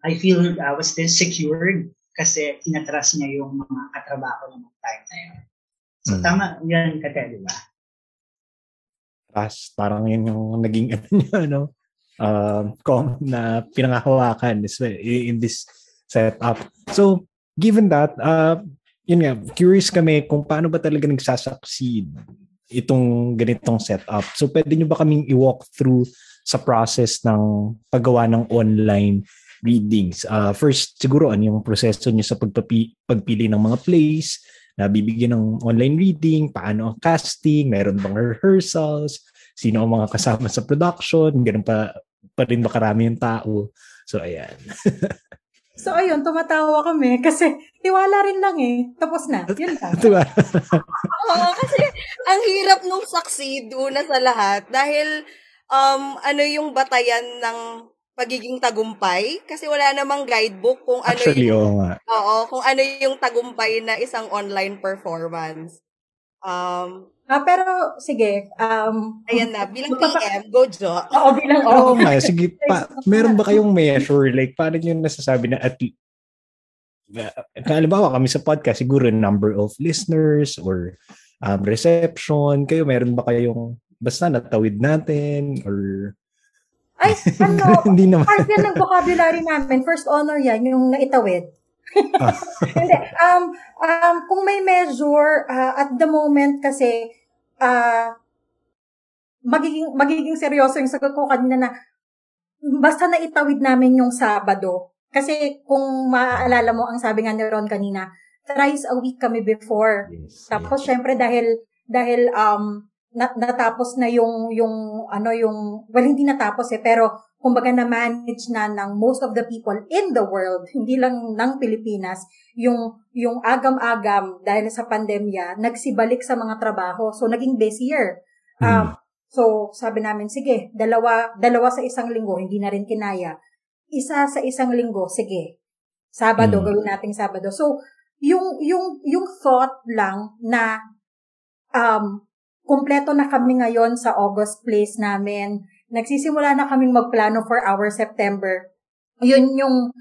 I feel uh, was this secured kasi tinatras niya yung mga katrabaho ng time na yun. So, Mm. tama yan, Kate, di ba? Tapos parang yun yung naging ano niya, no? Um, com na pinangahawakan is in this setup. So, given that, uh, yun nga, curious kami kung paano ba talaga nagsasucceed itong ganitong setup. So, pwede nyo ba kaming i-walk through sa process ng paggawa ng online readings? Uh, first, siguro, ano yung proseso nyo sa pagpapi- pagpili ng mga plays, na bibigyan ng online reading, paano ang casting, meron bang rehearsals, sino ang mga kasama sa production, ganun pa, pa rin ba karami yung tao. So, ayan. So, ayun, tumatawa kami kasi tiwala rin lang eh. Tapos na. Yun lang. diba? Oo, kasi ang hirap nung succeed una sa lahat dahil um, ano yung batayan ng pagiging tagumpay kasi wala namang guidebook kung ano Actually, yung oo nga. Oo, kung ano yung tagumpay na isang online performance. Um, Ah, pero, sige. Um, ayan na, bilang PM, go Jo. Oo, bilang Oo oo. nga, sige pa. Meron ba kayong measure? Like, paano nyo nasasabi na at Halimbawa kami sa podcast, siguro number of listeners or um, reception. Kayo, meron ba kayong basta natawid natin or Ay, ano, hindi naman. part yan ng vocabulary namin. First honor yan, yung naitawid. Ah. Hindi. Um, um, kung may measure, uh, at the moment kasi, uh, magiging, magiging seryoso yung sagot ko kanina na basta naitawid namin yung Sabado. Kasi kung maaalala mo, ang sabi nga ni Ron kanina, thrice a week kami before. Yes, Tapos syempre dahil dahil um na, natapos na yung yung ano yung well hindi natapos eh pero kumbaga na manage na ng most of the people in the world hindi lang ng Pilipinas yung yung agam-agam dahil sa pandemya nagsibalik sa mga trabaho. So naging busier. Um so sabi namin sige dalawa dalawa sa isang linggo hindi na rin kinaya. Isa sa isang linggo sige Sabado Mm. gawin nating Sabado. So yung yung yung thought lang na um kumpleto na kami ngayon sa August place namin. Nagsisimula na kaming magplano for our September. Yun yung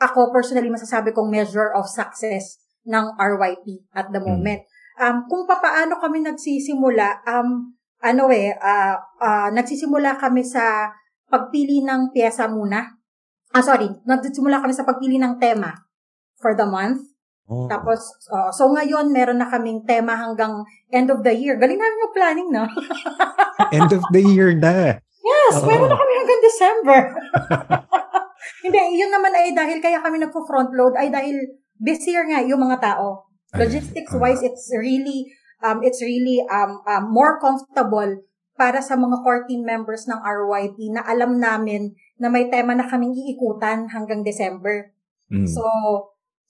ako personally masasabi kong measure of success ng RYP at the moment. Um kung papaano kami nagsisimula um ano eh ah ah, nagsisimula kami sa pagpili ng pyesa muna. Ah sorry, nagsisimula kami sa pagpili ng tema for the month. Oh. Tapos, uh, so ngayon, meron na kaming tema hanggang end of the year. Galing namin yung planning, no? End of the year na. Yes, Oo. meron na kami hanggang December. Hindi, yun naman ay dahil kaya kami nagpo-front load, ay dahil busier nga yung mga tao. Logistics-wise, it's really, um, it's really um, um, more comfortable para sa mga core team members ng RYP na alam namin na may tema na kaming iikutan hanggang December. Mm. So,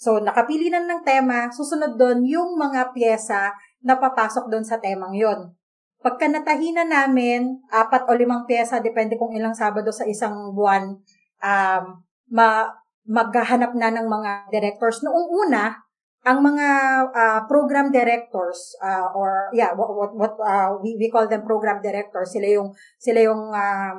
so nakapili na ng tema, susunod doon yung mga pyesa na papasok doon sa temang yon. Pagka natahinan namin, apat o limang pyesa, depende kung ilang Sabado sa isang buwan, um, ma maghahanap na ng mga directors. Noong una, ang mga ah, program directors uh, or yeah what what, what ah, we we call them program directors sila yung sila yung um,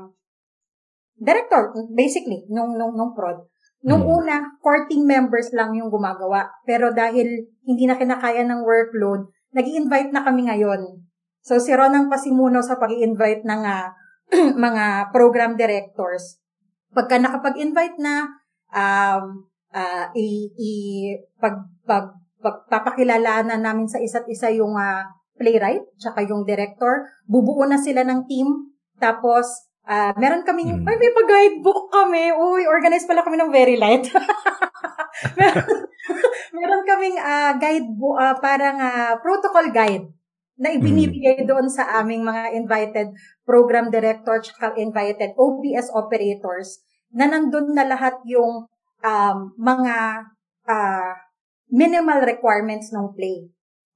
director basically nung nung nung prod Nung Hmm. una, core team members lang yung gumagawa. Pero dahil hindi na kinakaya ng workload, nag invite na kami ngayon. So, si Ron ang pasimuno sa pag invite ng ah, mga program directors. Pagka nakapag-invite na, um, ah, i, i, pag, pag, pagpapakilala na namin sa isa't isa yung ah, playwright, tsaka yung director, bubuo na sila ng team. Tapos, Ah, meron kaming, Mm. ay, may pag-guidebook kami. Uy, organized pala kami ng very light. meron, meron kaming ah, guidebook, ah, parang ah, protocol guide na ibinibigay doon sa aming mga invited program director tsaka invited OPS operators na nandun na lahat yung um, mga ah, minimal requirements ng play.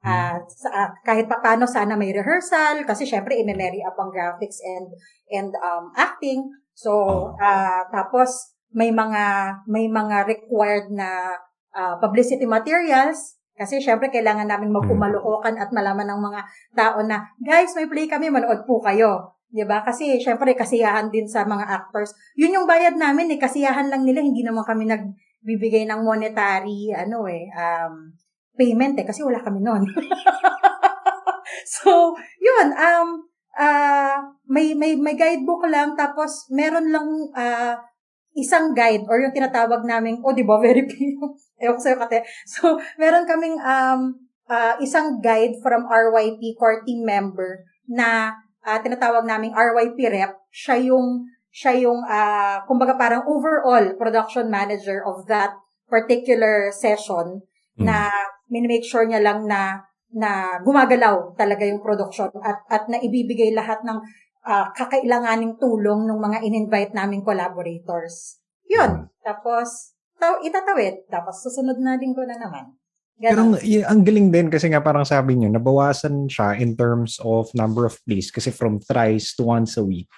Ah, sa, ah, kahit pa paano sana may rehearsal kasi syempre i-memory up ang graphics and and um, acting. So ah, tapos may mga may mga required na ah, publicity materials kasi syempre kailangan namin magkumalukokan at malaman ng mga tao na guys may play kami manood po kayo. 'Di ba? Kasi syempre kasiyahan din sa mga actors. Yun yung bayad namin eh kasiyahan lang nila hindi naman kami nag bibigay ng monetary, ano eh, um, payment eh, kasi wala kami noon. so, yun, um, uh, may, may, may guidebook lang, tapos meron lang, uh, isang guide or yung tinatawag naming, oh, di ba, very pino. Ewan ko sa'yo, kate. So, meron kaming um, uh, isang guide from RYP core team member na uh, tinatawag naming RYP rep. Siya yung siya yung, uh, kumbaga parang overall production manager of that particular session mm. na minimake sure niya lang na na gumagalaw talaga yung production at at na ibibigay lahat ng uh, kakailanganing tulong ng mga in-invite naming collaborators. Yun. Mm. Tapos, taw itatawid. Tapos, susunod na linggo na naman. Ganon. Pero y- ang galing din kasi nga parang sabi niyo, nabawasan siya in terms of number of plays kasi from thrice to once a week.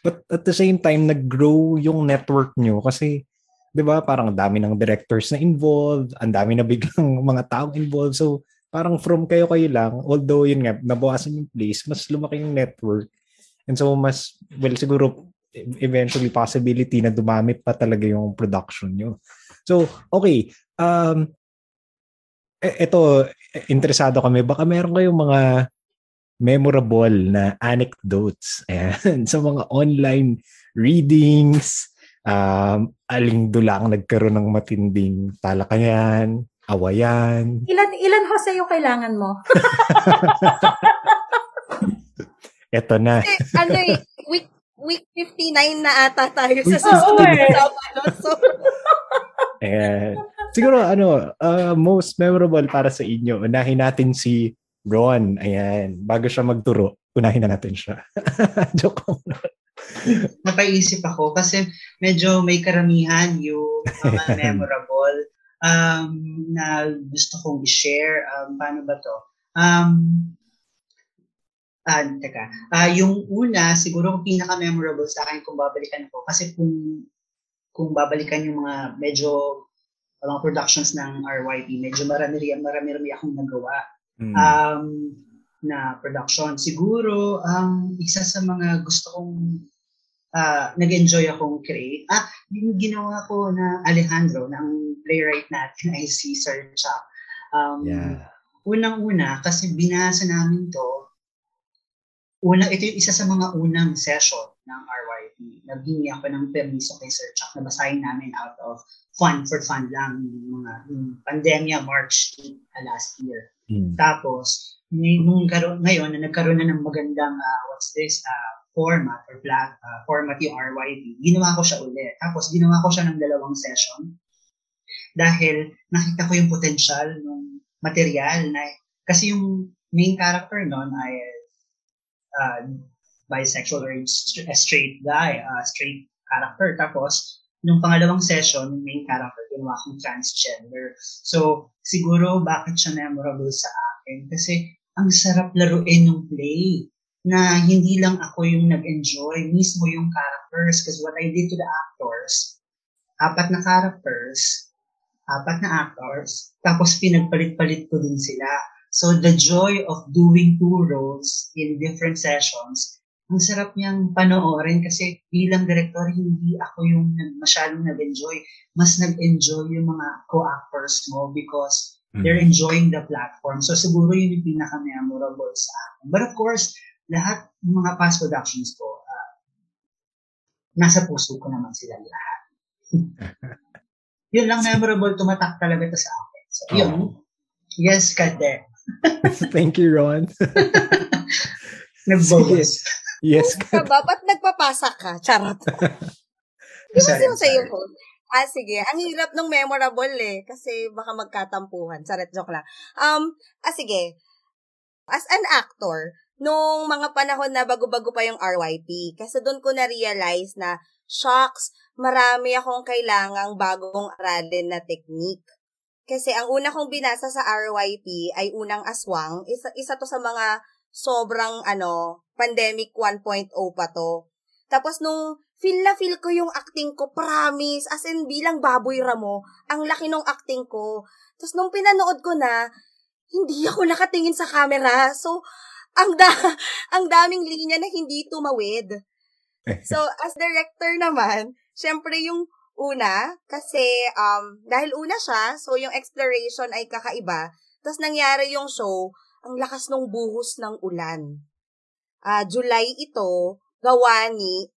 But at the same time, nag-grow yung network nyo kasi 'di ba parang dami ng directors na involved, ang dami na biglang mga tao involved. So parang from kayo-kayo lang, although yun nga, nabawasan yung place, mas lumaki yung network. And so mas, well siguro eventually possibility na dumami pa talaga yung production nyo. So, okay. Um, ito, e, interesado kami. Baka meron kayong mga memorable na anecdotes ayan, sa mga online readings, um, aling dulang nagkaroon ng matinding talakayan, awayan. Ilan, ilan ho sa'yo kailangan mo? Ito na. Eh, ano eh, week, week 59 na ata tayo sa susunod oh, sa ano. So, Ayan. Siguro, ano, uh, most memorable para sa inyo, unahin natin si Ron, ayan. Bago siya magturo, unahin na natin siya. Joke Napaisip ako kasi medyo may karamihan yung mga memorable um, na gusto kong i-share. Um, paano ba to? Um, ah, teka. Uh, yung una, siguro yung pinaka-memorable sa akin kung babalikan ko. Kasi kung kung babalikan yung mga medyo mga productions ng RYP, medyo marami marami, marami akong nagawa mm. um, na production. Siguro, ang um, isa sa mga gusto kong uh, nag-enjoy akong create, ah, yung ginawa ko na Alejandro, ng playwright natin ay si Sir Chuck. Um, yeah. Unang-una, kasi binasa namin to, una, ito yung isa sa mga unang session ng RYP. Naghingi ako ng permiso kay Sir Chuck na basahin namin out of fun for fun lang yung mga yung pandemya March 8 uh, last year. Mm. Tapos, nung ngayon na nagkaroon na ng magandang, uh, what's this, uh, format or plat, uh, format yung RYP, ginawa ko siya ulit. Tapos, ginawa ko siya ng dalawang session dahil nakita ko yung potential ng material na, kasi yung main character noon ay uh, bisexual or straight guy, uh, straight character. Tapos, nung pangalawang session, yung main character, ginawa akong transgender. So, siguro bakit siya memorable sa akin? Kasi ang sarap laruin ng play na hindi lang ako yung nag-enjoy, mismo yung characters. Because what I did to the actors, apat na characters, apat na actors, tapos pinagpalit-palit ko din sila. So the joy of doing two roles in different sessions ang sarap niyang panoorin kasi bilang director, hindi ako yung masyadong nag-enjoy. Mas nag-enjoy yung mga co-actors mo because mm. they're enjoying the platform. So siguro yun yung pinaka-memorable sa akin. But of course, lahat ng mga past productions ko, uh, nasa puso ko naman sila lahat. yun lang memorable, tumatak talaga ito sa akin. So yun, oh. yes, Kade. Thank you, Ron. Nag-bogus. Yes. Ka ba? Ba't nagpapasa ka? Charot. Di ba sino sa'yo ko? Ah, sige. Ang hirap ng memorable eh. Kasi baka magkatampuhan. Saret, joke lang. Um, ah, sige. As an actor, nung mga panahon na bago-bago pa yung RYP, kasi doon ko na-realize na, shocks, marami akong kailangang bagong aralin na technique. Kasi ang una kong binasa sa RYP ay unang aswang. Isa, isa to sa mga sobrang ano, pandemic 1.0 pa to. Tapos nung feel na feel ko yung acting ko, promise, as in bilang baboy ramo, ang laki ng acting ko. Tapos nung pinanood ko na, hindi ako nakatingin sa camera. So, ang da ang daming linya na hindi tumawid. So, as director naman, syempre yung Una, kasi um, dahil una siya, so yung exploration ay kakaiba. Tapos nangyari yung show, ang lakas ng buhos ng ulan. Uh, July ito, gawa ni,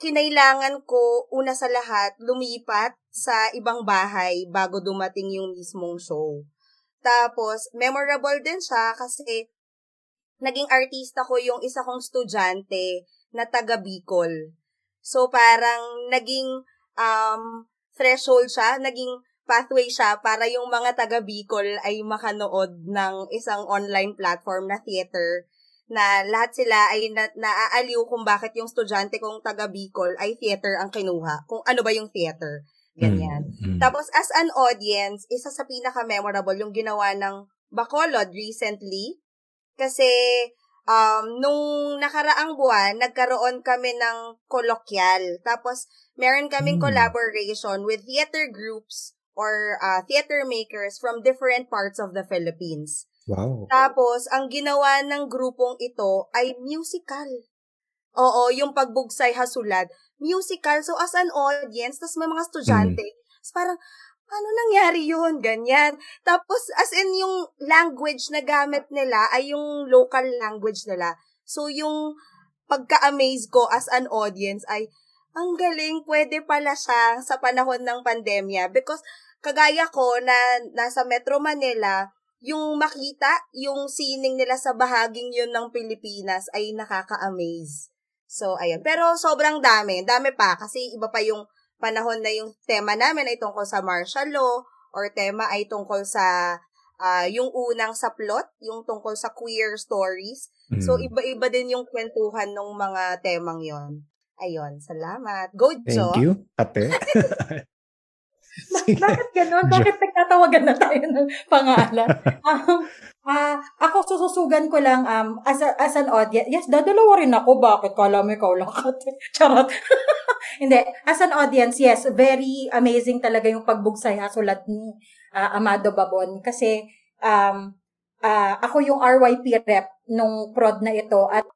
kinailangan ko una sa lahat lumipat sa ibang bahay bago dumating yung mismong show. Tapos, memorable din siya kasi naging artista ko yung isa kong estudyante na taga Bicol. So, parang naging um, threshold siya, naging pathway siya para yung mga taga Bicol ay makanood ng isang online platform na theater na lahat sila ay na, naaaliw kung bakit yung estudyante kong taga Bicol ay theater ang kinuha. Kung ano ba yung theater. Ganyan. Mm-hmm. Tapos as an audience, isa sa pinaka-memorable yung ginawa ng Bacolod recently. Kasi um, nung nakaraang buwan, nagkaroon kami ng kolokyal. Tapos, meron kaming mm. collaboration with theater groups or uh, theater makers from different parts of the Philippines. Wow. Tapos, ang ginawa ng grupong ito ay musical. Oo, yung pagbugsay hasulad. Musical. So, as an audience, tas may mga estudyante, mm. parang, ano nangyari yun? Ganyan. Tapos, as in, yung language na gamit nila ay yung local language nila. So, yung pagka-amaze ko as an audience ay, ang galing, pwede pala siya sa panahon ng pandemya. Because, kagaya ko na nasa Metro Manila, yung makita, yung sining nila sa bahaging yun ng Pilipinas ay nakaka-amaze. So, ayun. Pero sobrang dami. Dami pa. Kasi iba pa yung panahon na yung tema namin ay tungkol sa martial law or tema ay tungkol sa uh, yung unang sa plot, yung tungkol sa queer stories. Mm. So, iba-iba din yung kwentuhan ng mga temang yon. Ayun, salamat. Go, Jo. Thank you, ate. Bakit ganun? Bakit nagtatawagan na tayo ng pangalan? Um, uh, ako sususugan ko lang um, as, a, as an audience. Yes, dadalawa rin ako. Bakit? Kala mo ikaw lang Charot. Hindi. As an audience, yes, very amazing talaga yung pagbugsay hasulat ni uh, Amado Babon. Kasi um, uh, ako yung RYP rep nung prod na ito at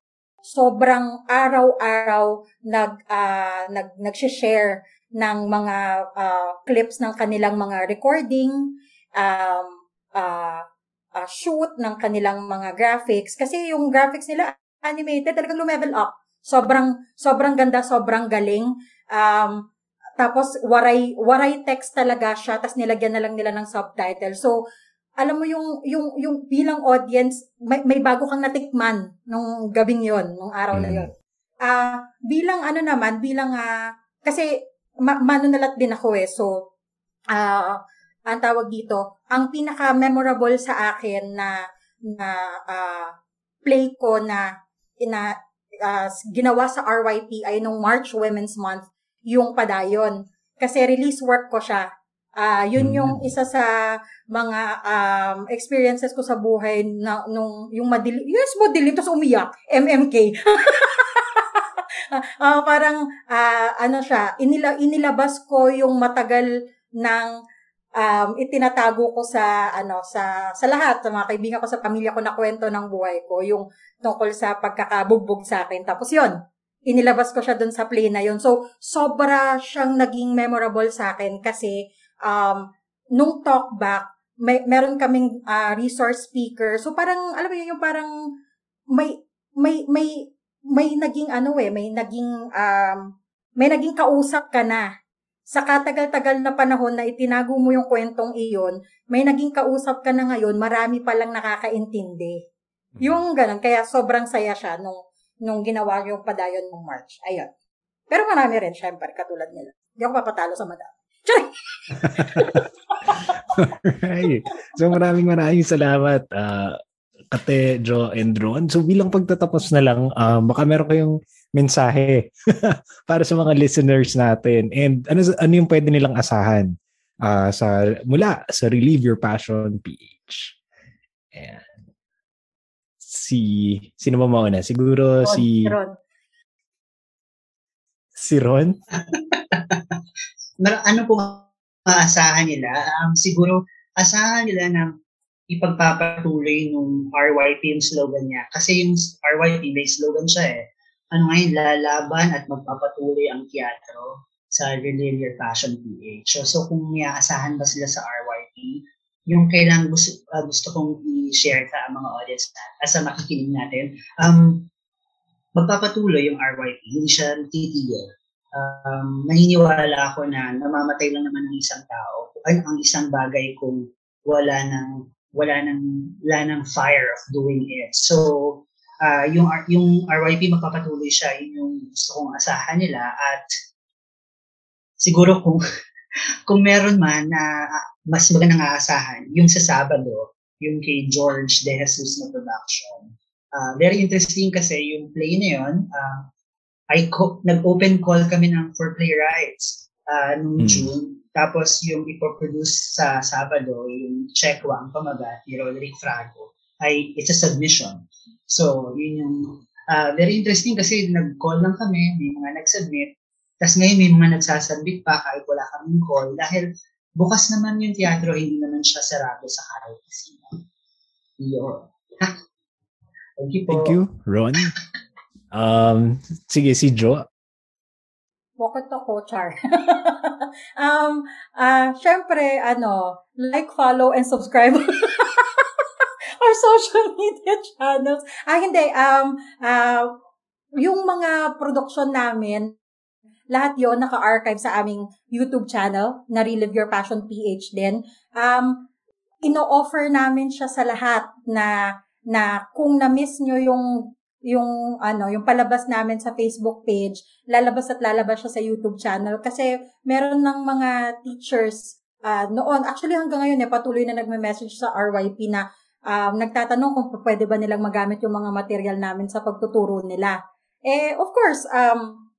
sobrang araw-araw nag uh, nag nag-share ng mga uh, clips ng kanilang mga recording, um, uh, uh, shoot ng kanilang mga graphics. Kasi yung graphics nila, animated, talagang lumevel up. Sobrang, sobrang ganda, sobrang galing. Um, tapos, waray, waray text talaga siya, tapos nilagyan na lang nila ng subtitle. So, alam mo yung, yung, yung bilang audience, may, may bago kang natikman nung gabing yon nung araw mm. na yon Uh, bilang ano naman, bilang, uh, kasi ma- manunalat din ako eh. So, uh, ang tawag dito, ang pinaka-memorable sa akin na na uh, play ko na ina uh, ginawa sa RYP ay nung March Women's Month yung padayon. Kasi release work ko siya. Uh, yun yung mm. isa sa mga um, experiences ko sa buhay na nung yung madilim, yes, madilim, tapos umiyak, MMK. uh, parang uh, ano siya, inila, inilabas ko yung matagal ng um, itinatago ko sa ano sa sa lahat sa mga kaibigan ko sa pamilya ko na kwento ng buhay ko yung tungkol sa pagkakabugbog sa akin. Tapos yon inilabas ko siya doon sa play na yon so sobra siyang naging memorable sa akin kasi um, nung talk back may meron kaming uh, resource speaker. So parang alam mo yun yung parang may may may may naging ano eh, may naging um, may naging kausap ka na. Sa katagal-tagal na panahon na itinago mo yung kwentong iyon, may naging kausap ka na ngayon, marami pa lang nakakaintindi. Yung ganun, kaya sobrang saya siya nung, nung ginawa yung padayon ng March. Ayun. Pero marami rin, syempre, katulad nila. Hindi ako papatalo sa madami. Charay! Alright. So maraming maraming salamat. Uh, Kate, Jo, and Ron. So bilang pagtatapos na lang, uh, baka meron kayong mensahe para sa mga listeners natin. And ano, ano yung pwede nilang asahan uh, sa mula sa Relieve Your Passion PH. Ayan. Si, sino ba mauna? Siguro Ron, si... Ron. Si Ron? ano po maasahan nila? Um, siguro, asahan nila na ipagpapatuloy nung RYP yung slogan niya. Kasi yung RYP, may slogan siya eh. Ano ngayon, lalaban at magpapatuloy ang teatro sa Relive Your Passion PH. So, so kung may aasahan ba sila sa RYP, yung kailangan gusto, uh, gusto kong i-share sa mga audience as sa makikinig natin, um, magpapatuloy yung RYP, hindi siya titigil. Um, naniniwala ako na namamatay lang naman ng isang tao, ay, ang isang bagay kung wala nang wala nang wala nang fire of doing it. So, uh, yung yung RYP magpapatuloy siya, yun yung gusto kong asahan nila at siguro kung kung meron man na uh, mas magandang aasahan, yung sa Sabado, yung kay George De Jesus na production. Uh, very interesting kasi yung play na yun, uh, I co- nag-open call kami ng for playwrights uh, noong hmm. June. Tapos yung ipoproduce sa Sabado, yung Check Wang Pamagat ni Roderick Frago, ay it's a submission. So, yun yung uh, very interesting kasi nag-call lang kami, may mga nag-submit, tapos ngayon may mga nagsasubmit pa kahit wala kaming call dahil bukas naman yung teatro, hindi naman siya sarado sa kahit kasino. Yun. Thank you po. Thank you, Ron. um, sige, si Jo. Bakit ako, Char? um, uh, Siyempre, ano, like, follow, and subscribe our social media channels. Ah, hindi. Um, uh, yung mga production namin, lahat yon naka-archive sa aming YouTube channel na Relive Your Passion PH din. Um, ino-offer namin siya sa lahat na na kung na-miss nyo yung yung ano, yung palabas namin sa Facebook page, lalabas at lalabas siya sa YouTube channel kasi meron ng mga teachers uh, noon, actually hanggang ngayon eh, patuloy na nagme-message sa RYP na um, nagtatanong kung pwede ba nilang magamit yung mga material namin sa pagtuturo nila. Eh, of course, um,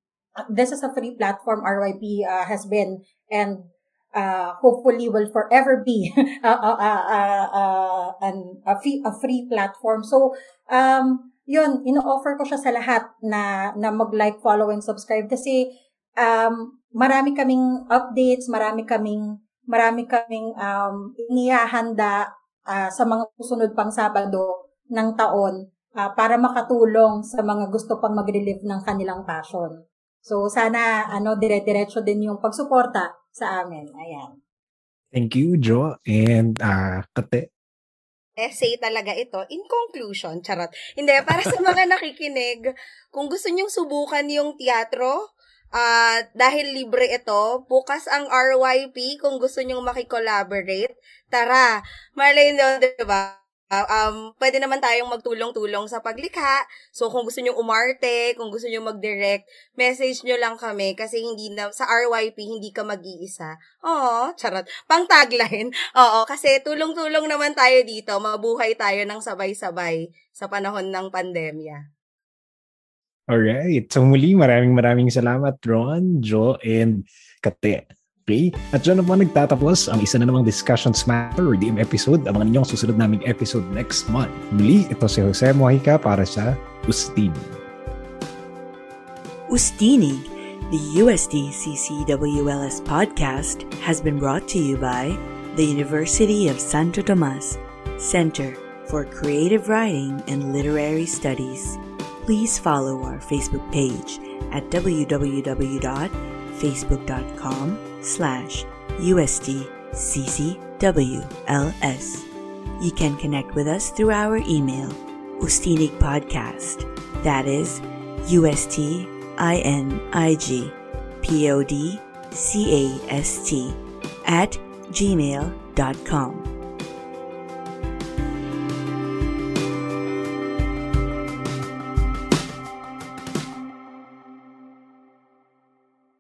this is a free platform RYP uh, has been and uh, hopefully will forever be uh, uh, uh, uh, uh, an, a, free, a free platform. So, um, yun, ino-offer ko siya sa lahat na, na mag-like, follow, and subscribe kasi um, marami kaming updates, marami kaming marami kaming um, inihahanda uh, sa mga susunod pang Sabado ng taon uh, para makatulong sa mga gusto pang mag-relive ng kanilang passion. So sana ano dire-diretso din yung pagsuporta sa amin. Ayan. Thank you, Jo. And uh, Kate. Essay talaga ito. In conclusion, charot. Hindi, para sa mga nakikinig, kung gusto nyong subukan yung teatro, uh, dahil libre ito, bukas ang RYP kung gusto nyong makikollaborate. Tara, malay nyo, diba? Uh, um, pwede naman tayong magtulong-tulong sa paglikha. So, kung gusto nyo umarte, kung gusto nyo mag-direct, message nyo lang kami kasi hindi na, sa RYP, hindi ka mag-iisa. Oo, charot. Pang tagline. Oo, kasi tulong-tulong naman tayo dito. Mabuhay tayo ng sabay-sabay sa panahon ng pandemya. Alright. So muli, maraming maraming salamat, Ron, Jo, and Kate. Okay? At dyan naman nagtatapos ang isa na namang Discussions Matter Redeem episode. Abangan niyo ang susunod naming episode next month. Muli, ito si Jose Mojica para sa Ustinig. Ustinig, the USD CCWLS podcast, has been brought to you by the University of Santo Tomas Center for Creative Writing and Literary Studies. Please follow our Facebook page at www.facebook.com slash USDCCWLS. You can connect with us through our email, Ustinig Podcast. That is U-S-T-I-N-I-G P-O-D-C-A-S-T at gmail.com.